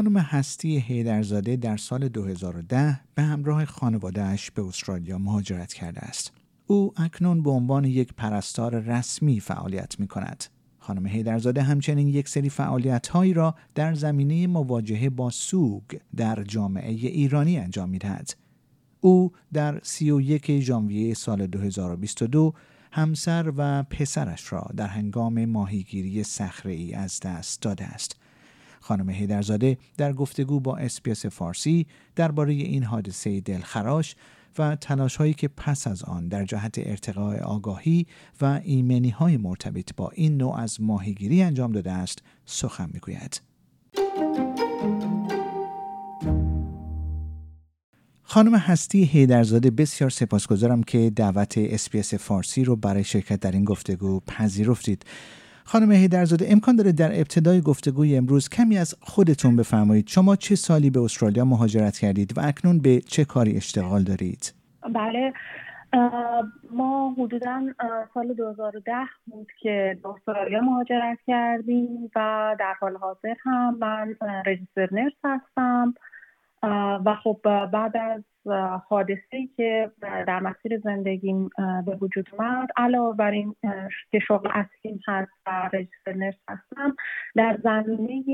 خانم هستی هیدرزاده در سال 2010 به همراه خانوادهش به استرالیا مهاجرت کرده است. او اکنون به عنوان یک پرستار رسمی فعالیت می کند. خانم هیدرزاده همچنین یک سری فعالیت هایی را در زمینه مواجهه با سوگ در جامعه ایرانی انجام می دهد. او در 31 ژانویه سال 2022 همسر و پسرش را در هنگام ماهیگیری صخره ای از دست داده است. خانم حیدرزاده در گفتگو با SBS فارسی درباره این حادثه دلخراش و تلاش هایی که پس از آن در جهت ارتقاء آگاهی و ایمنی های مرتبط با این نوع از ماهیگیری انجام داده است سخن می‌گوید. خانم هستی حیدرزاده بسیار سپاسگزارم که دعوت SBS فارسی رو برای شرکت در این گفتگو پذیرفتید. خانم هیدرزاده امکان داره در ابتدای گفتگوی امروز کمی از خودتون بفرمایید. شما چه سالی به استرالیا مهاجرت کردید و اکنون به چه کاری اشتغال دارید؟ بله ما حدودا سال 2010 بود که به استرالیا مهاجرت کردیم و در حال حاضر هم من رجیستر نرس هستم. و خب بعد از حادثه که در مسیر زندگیم به وجود اومد علاوه بر این که شغل اصلیم هست و رجیستر نرس هستم در زمینه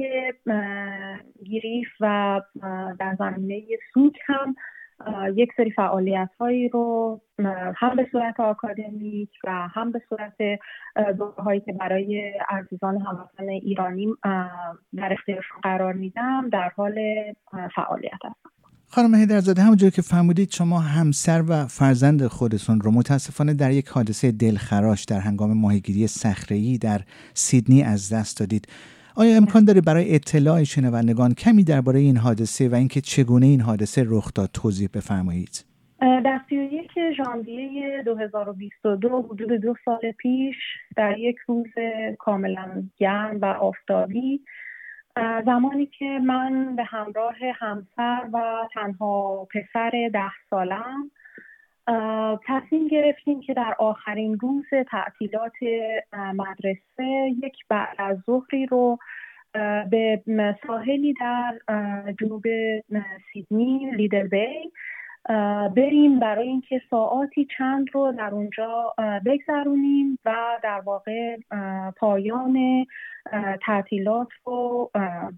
گریف و در زمینه سوک هم یک سری فعالیت هایی رو هم به صورت آکادمیک و هم به صورت دوره هایی که برای عزیزان هموطن ایرانی در اختیارشون قرار میدم در حال فعالیت هستم. خانم هیدرزاده همونجور که فرمودید شما همسر و فرزند خودتون رو متاسفانه در یک حادثه دلخراش در هنگام ماهیگیری صخره‌ای در سیدنی از دست دادید. آیا امکان داره برای اطلاع شنوندگان کمی درباره این حادثه و اینکه چگونه این حادثه رخ داد توضیح بفرمایید؟ در 31 ژانویه 2022 حدود دو سال پیش در یک روز کاملا گرم و آفتابی زمانی که من به همراه همسر و تنها پسر ده سالم تصمیم گرفتیم که در آخرین روز تعطیلات مدرسه یک بعد از ظهری رو به ساحلی در جنوب سیدنی لیدل بی بریم برای اینکه ساعاتی چند رو در اونجا بگذرونیم و در واقع پایان تعطیلات رو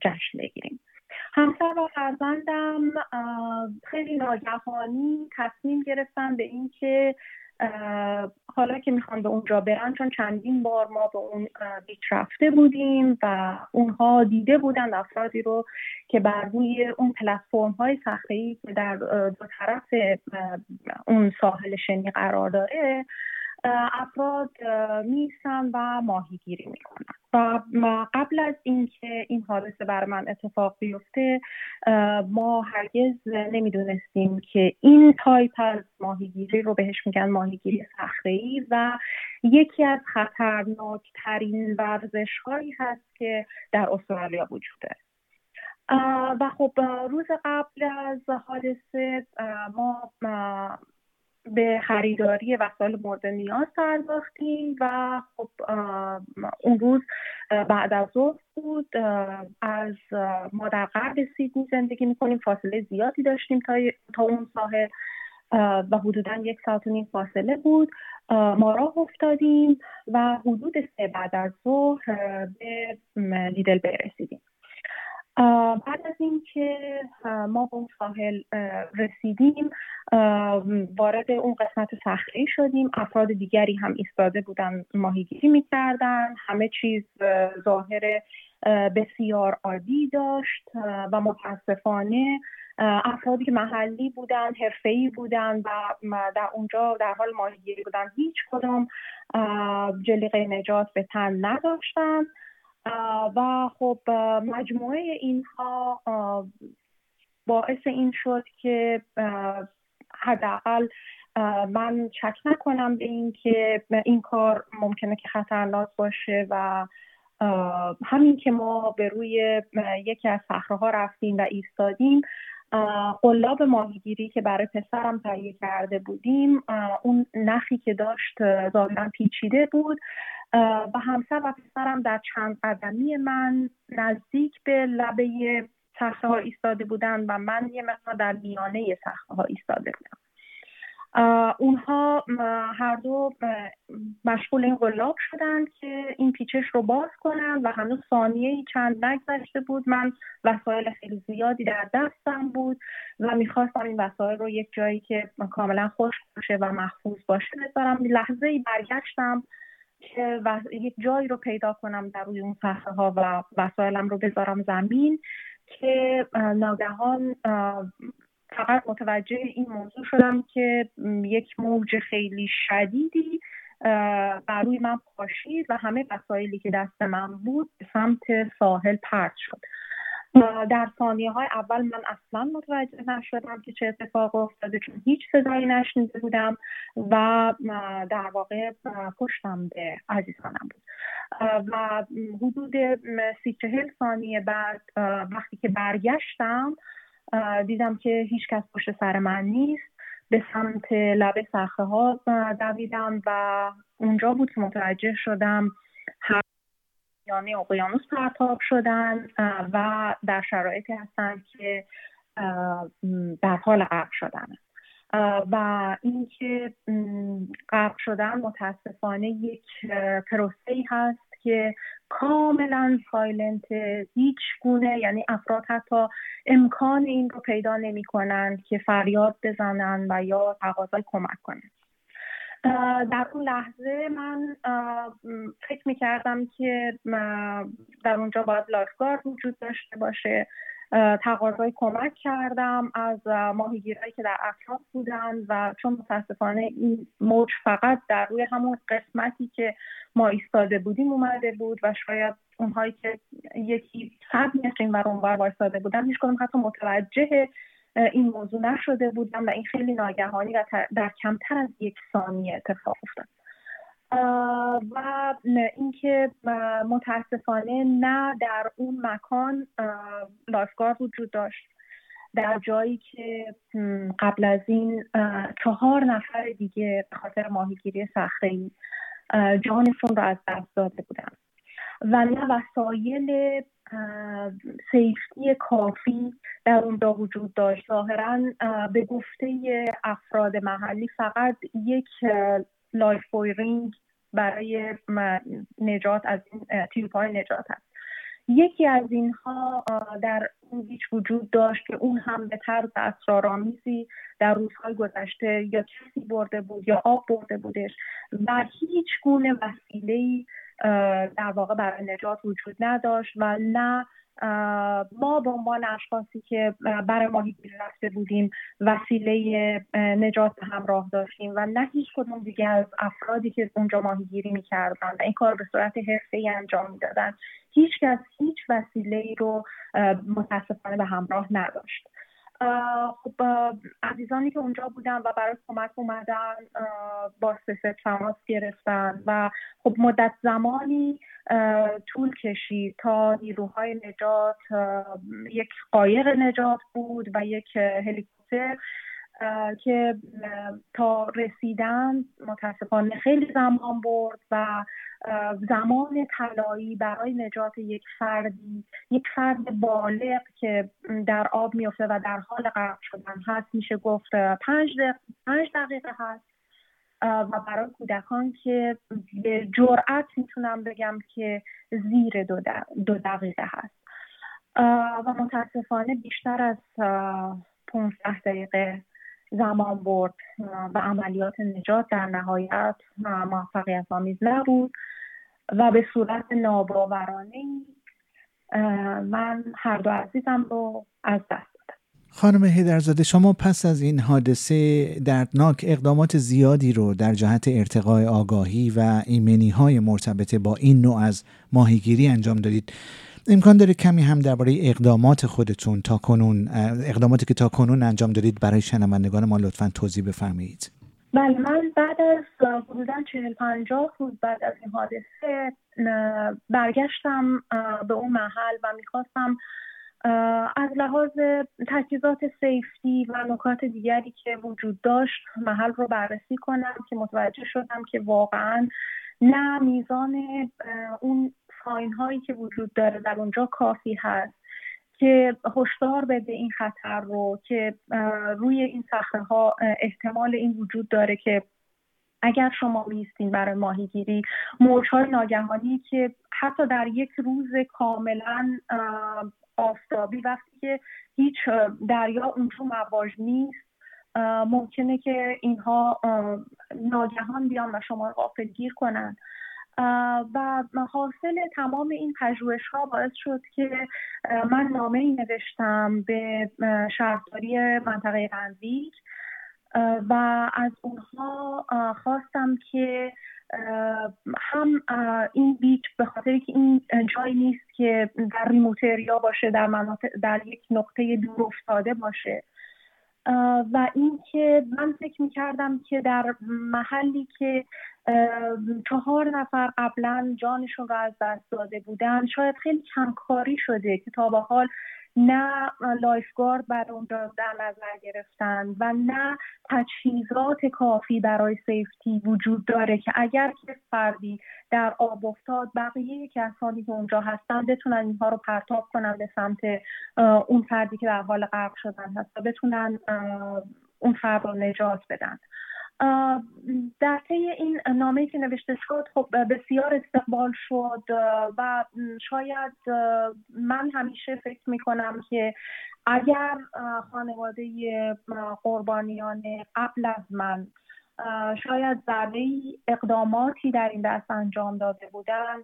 جشن بگیریم. همسر و فرزندم خیلی ناگهانی تصمیم گرفتن به اینکه حالا که می‌خوان به اونجا برن چون چندین بار ما به اون بیچ رفته بودیم و اونها دیده بودن افرادی رو که بر روی اون پلتفرم های صخره که در دو طرف اون ساحل شنی قرار داره. افراد میسن و ماهیگیری می‌کنن. و قبل از اینکه این حادثه بر من اتفاق بیفته ما هرگز نمی‌دونستیم که این تایپ از ماهیگیری رو بهش میگن ماهیگیری صخره و یکی از خطرناکترین ورزش هایی هست که در استرالیا وجود داره و خب روز قبل از حادثه ما به خریداری وسایل مورد نیاز پرداختیم و خب اون روز بعد از ظهر بود از ما در غرب سیدنی زندگی می‌کنیم فاصله زیادی داشتیم تا, تا اون ساحل و حدودا یک ساعت و نیم فاصله بود. ما راه افتادیم و حدود سه بعد از ظهر به لیدل برسیدیم. بعد از اینکه ما به اون ساحل رسیدیم وارد اون قسمت صخره شدیم. افراد دیگری هم ایستاده بودن ماهیگیری می‌کردن. همه چیز ظاهر بسیار عادی داشت و متاسفانه افرادی که محلی بودن حرفه‌ای بودن و در اونجا در حال ماهیگیری بودن هیچ کدام جلیقه نجات به تن نداشتن. و خب مجموعه اینها باعث این شد که حداقل من چک نکنم به این که این کار ممکنه که خطرناک باشه و همین که ما به روی یکی از صخره ها رفتیم و ایستادیم قلاب ماهیگیری که برای پسرم تهیه کرده بودیم اون نخی که داشت ظاهرا پیچیده بود و همسر و پسرم در چند قدمی من نزدیک به لبه صخره ها ایستاده بودن و من یه مقدار در میانه صخره ها ایستاده بودم. اونها هر دو مشغول این قلاب شدن که این پیچش رو باز کنن و هنوز ثانیه چند نگذشته بود. من وسایل خیلی زیادی در دستم بود و می‌خواستم این وسایل رو یک جایی که کاملا خوش باشه و محفوظ باشه بذارم. لحظه ای برگشتم که یک جایی رو پیدا کنم در روی اون صفحه ها و وسایلم رو بذارم زمین که ناگهان فقط متوجه این موضوع شدم که یک موج خیلی شدیدی بر روی من پاشید و همه وسایلی که دست من بود به سمت ساحل پرت شد. در ثانیه های اول من اصلا متوجه نشدم که چه اتفاق افتاده چون هیچ صدایی نشنیده بودم و در واقع پشتم به عزیزانم بود. و حدود سی چهل ثانیه بعد وقتی که برگشتم دیدم که هیچ کس پشت سر من نیست. به سمت لب صخره ها دویدم و اونجا بود متوجه شدم یعنی اقیانوس پرتاب شدن و در شرایطی هستن که در حال غرق شدن. و اینکه غرق شدن متاسفانه یک پروسه ای هست که کاملا سایلنت هیچ گونه یعنی افراد حتی امکان این رو پیدا نمی کنند که فریاد بزنن و یا تقاضای کمک کنند. در اون لحظه من فکر می کردم که در اونجا باید لایفگارد وجود داشته باشه. تقاضای کمک کردم از ماهیگیرهایی که در اطراف بودن و چون متاسفانه این موج فقط در روی همون قسمتی که ما ایستاده بودیم اومده بود و شاید اونهایی که یکی صد متر این ور اونور وایستاده بودن هیچ کدوم حتی متوجه این موضوع نشده بودم و این خیلی ناگهانی و در کمتر از یک ثانیه اتفاق افتاد. و اینکه متاسفانه نه در اون مکان لایفگارد وجود داشت. در جایی که قبل از این چهار نفر دیگه به خاطر ماهیگیری صخره جانشون رو از دست داده بودن. و نه وسایل سیفتی کافی در اونجا وجود داشت. ظاهرا به گفته افراد محلی فقط یک life برای نجات از این تیوب های نجات هست. یکی از اینها در اون beach وجود داشت که اون هم به طرز اسرارآمیزی در روزهای گذشته یا کسی برده بود یا آب برده بودش و هیچ گونه وسیله در واقع برای نجات وجود نداشت و نه ما به عنوان اشخاصی که برای ماهیگیری رفته بودیم وسیله نجات همراه داشتیم و نه هیچ کدوم دیگه از افرادی که اونجا ماهیگیری می‌کردن و این کار به صورت ای انجام می‌دادن. هیچ کس هیچ وسیله ای رو متاسفانه به همراه نداشت. خب عزیزانی که اونجا بودن و برای کمک اومدن با سست تماس گرفتن و خب مدت زمانی طول کشید تا نیروهای نجات یک قایق نجات بود و یک هلیکوپتر. که تا رسیدن متاسفانه خیلی زمان برد و زمان طلایی برای نجات یک فردی یک فرد بالغ که در آب میفته و در حال غرق شدن هست میشه گفت پنج دقیقه, پنج دقیقه هست. و برای کودکان که به جرأت می‌تونم بگم که زیر دو, دقیقه هست. و متاسفانه بیشتر از 15 دقیقه زمان برد و عملیات نجات در نهایت موفقیت آمیز نبود و به صورت ناباورانه من هر دو عزیزم رو از دست دادم. خانم هیدرزاده شما پس از این حادثه دردناک اقدامات زیادی رو در جهت ارتقای آگاهی و ایمنی های مرتبط با این نوع از ماهیگیری انجام دادید. امکان داره کمی هم درباره اقدامات خودتون تا کنون اقداماتی که تا کنون انجام دادید برای شنوندگان ما لطفا توضیح بفرمایید. بله من بعد از حدودا چهل پنجاه روز بعد از این حادثه برگشتم به اون محل و می‌خواستم از لحاظ تجهیزات سیفتی و نکات دیگری که وجود داشت محل رو بررسی کنم که متوجه شدم که واقعا نه میزان اون ساین هایی که وجود داره در اونجا کافی هست که هشدار بده این خطر رو که روی این صخره ها احتمال این وجود داره که اگر شما میستین برای ماهیگیری موجهای ناگهانی که حتی در یک روز کاملا آفتابی وقتی که هیچ دریا اونجا مواج نیست ممکنه که اینها ناگهان بیان و شما رو گیر کنن. و حاصل تمام این پژوهش ها باعث شد که من نامه ای نوشتم به شهرداری منطقه قنزیک و از اونها خواستم که هم این بیچ به خاطر که این جایی نیست که در ریموتریا باشه در مناطق در یک نقطه دور افتاده باشه. و اینکه من فکر می‌کردم که در محلی که چهار نفر قبلا جانشون رو از دست داده بودن. شاید خیلی کمکاری شده که تا به حال نه لایفگارد برای اونجا در نظر گرفتن و نه تجهیزات کافی برای سیفتی وجود داره که اگر که فردی در آب افتاد بقیه کسانی که اونجا هستن بتونن اینها رو پرتاب کنن به سمت اون فردی که در حال غرق شدن هست و بتونن اون فرد رو نجات بدن. در طی این نامه که نوشته شد خب بسیار استقبال شد و شاید من همیشه فکر می کنم که اگر خانواده قربانیان قبل از من شاید ضربه اقداماتی در این دست انجام داده بودن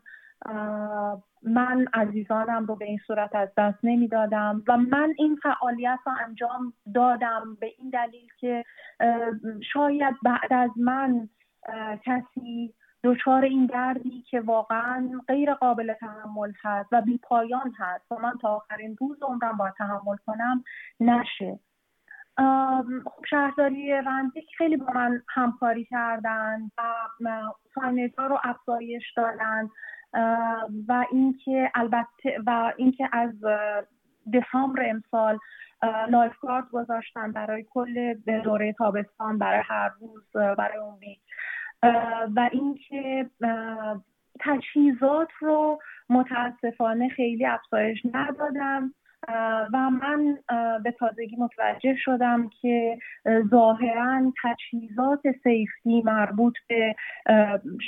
من عزیزانم رو به این صورت از دست نمی‌دادم و من این فعالیت رو انجام دادم به این دلیل که شاید بعد از من کسی دچار این دردی که واقعا غیر قابل تحمل هست و بی پایان هست و من تا آخرین روز عمرم باید تحمل کنم نشه. خب شهرداری رندویک خیلی با من همکاری کردن و ها رو افزایش دادن و اینکه البته و اینکه از دسامبر امسال lifeguard گذاشتن برای کل دوره تابستان برای هر روز برای اون و اینکه تجهیزات رو متاسفانه خیلی افزایش ندادم. و من به تازگی متوجه شدم که ظاهرا تجهیزات سیفتی مربوط به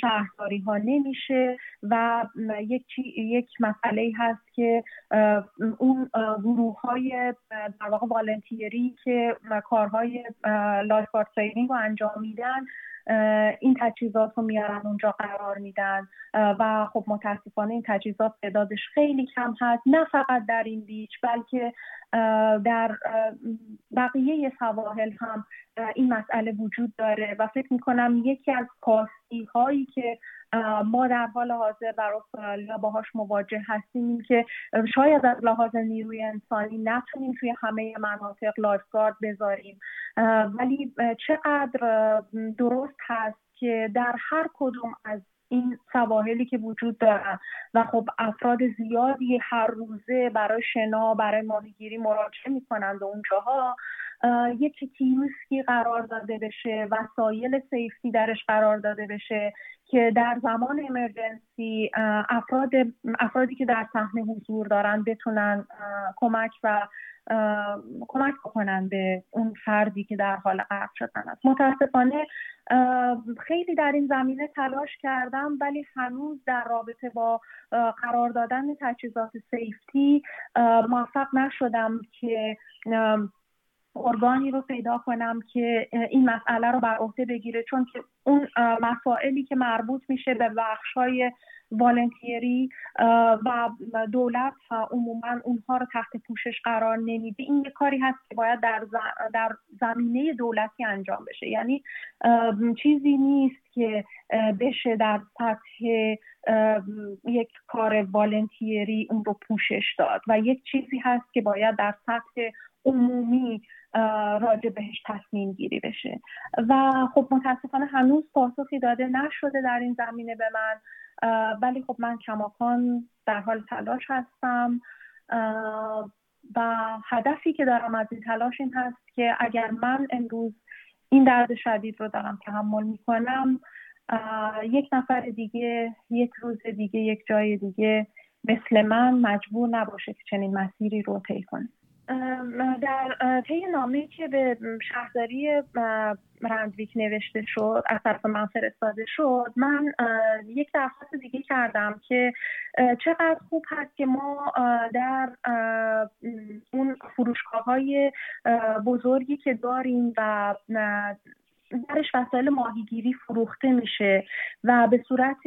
شهرداری ها نمیشه و یک, یک مسئله هست که اون گروه های در واقع volunteer ی که کارهای lifeguard رو انجام میدن این تجهیزات رو میارن اونجا قرار میدن. و خب متاسفانه این تجهیزات تعدادش خیلی کم هست. نه فقط در این beach بلکه در بقیه سواحل هم این مسئله وجود داره و فکر می‌کنم یکی از کاستی هایی که ما در حال حاضر در استرالیا باهاش مواجه هستیم که شاید از لحاظ نیروی انسانی نتونیم توی همه مناطق لایفگارد بذاریم. ولی چقدر درست هست که در هر کدوم از این سواحلی که وجود دارن. و خب افراد زیادی هر روزه برای شنا برای ماهیگیری مراجعه می‌کنند اونجاها یک کیوسکی قرار داده بشه وسایل سیفتی درش قرار داده بشه که در زمان امرجنسی افراد افرادی که در صحنه حضور دارن بتونن کمک و کمک بکنن به اون فردی که در حال غرق شدن است. متاسفانه خیلی در این زمینه تلاش کردم ولی هنوز در رابطه با قرار دادن تجهیزات سیفتی موفق نشدم که ارگانی رو پیدا کنم که این مسئله رو بر عهده بگیره. چون که اون مسائلی که مربوط میشه به بخش های والنتیری و دولت عموما اونها رو تحت پوشش قرار نمیده. این یه کاری هست که باید در, در زمینه دولتی انجام بشه. یعنی چیزی نیست که بشه در سطح یک کار والنتیری اون رو پوشش داد. و یک چیزی هست که باید در سطح عمومی راجع بهش تصمیم گیری بشه. و خب متاسفانه هنوز پاسخی داده نشده در این زمینه به من. ولی خب من کماکان در حال تلاش هستم. و هدفی که دارم از این تلاش این هست که اگر من امروز این درد شدید رو دارم تحمل می‌کنم یک نفر دیگه یک روز دیگه یک جای دیگه مثل من مجبور نباشه که چنین مسیری رو طی کنه. در طی نامه که به شهرداری رندویک نوشته شد از طرف من فرستاده شد من یک درخواست دیگه کردم که چقدر خوب هست که ما در اون فروشگاه های بزرگی که داریم و درش وسایل ماهیگیری فروخته میشه و به صورت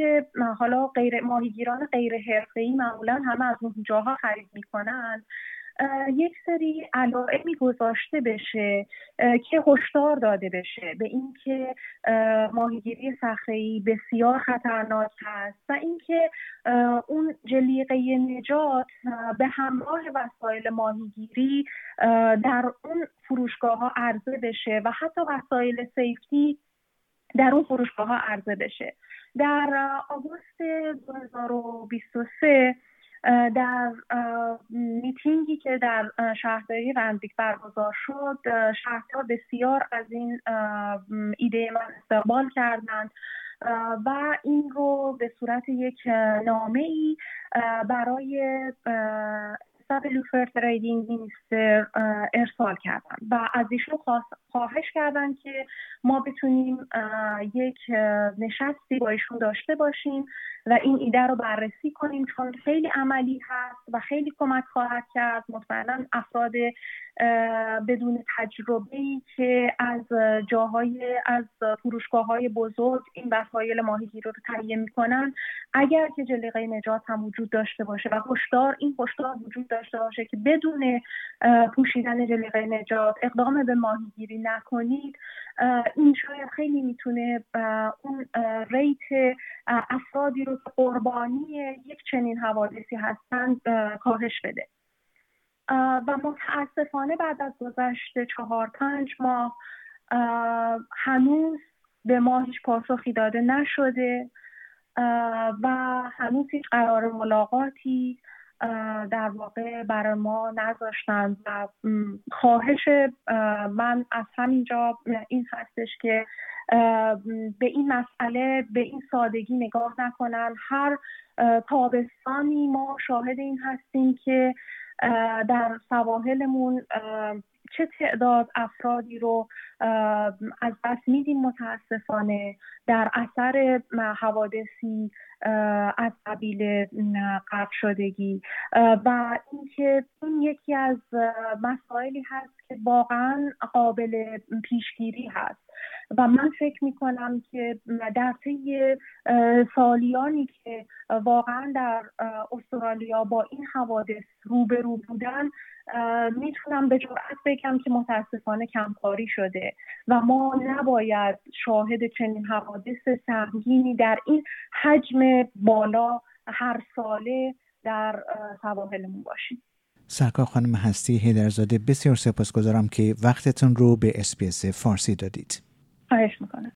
حالا غیر ماهیگیران غیر حرفه‌ای معمولا همه از اون جاها خرید می‌کنن. یک سری علائمی گذاشته بشه که هشدار داده بشه به اینکه ماهیگیری صخره‌ای بسیار خطرناک هست و اینکه اون جلیقه نجات به همراه وسایل ماهیگیری در اون فروشگاه ها عرضه بشه و حتی وسایل سیفتی در اون فروشگاه ها عرضه بشه. در آگوست 2023 در میتینگی که در شهرداری رندیک برگزار شد شهردار بسیار از این ایده من استقبال کردند و این رو به صورت یک نامه ای برای حساب لوفر تریدینگ مینیستر ارسال کردن. و از ایشون خواهش کردن که ما بتونیم یک نشستی با ایشون داشته باشیم و این ایده رو بررسی کنیم چون خیلی عملی هست و خیلی کمک خواهد کرد. مطمئنا افراد بدون تجربه ای که از جاهای از فروشگاه های بزرگ این وسایل ماهیگیری رو تهیه می‌کنن. اگر که جلیقه نجات هم وجود داشته باشه و هشدار این هشدار وجود داشته باشه که بدون پوشیدن جلیقه نجات اقدام به ماهیگیری نکنید این شاید خیلی می‌تونه اون ریت افرادی رو که قربانی یک چنین حوادثی هستند کاهش بده. و متاسفانه بعد از گذشت چهار پنج ماه هنوز به ما هیچ پاسخی داده نشده و هنوز هیچ قرار ملاقاتی در واقع برای ما نذاشتن و خواهش من از همینجا این هستش که به این مسئله به این سادگی نگاه نکنن. هر تابستانی ما شاهد این هستیم که در سواحلمون چه تعداد افرادی رو از دست میدیم متاسفانه. در اثر حوادثی از قبیل غرق شدگی. و اینکه این یکی از مسائلی هست که واقعا قابل پیشگیری هست. و من فکر می کنم که در طی سالیانی که واقعا در استرالیا با این حوادث روبرو بودن می‌تونم به جرأت بگم که متاسفانه کمکاری شده. و ما نباید شاهد چنین حوادث سهمگینی در این حجم بالا هر ساله در سواحلمون باشیم. سرکار خانم هستی هیدرزاده بسیار سپاسگزارم که وقتتون رو به اسپیس فارسی دادید. خواهش می‌کنم.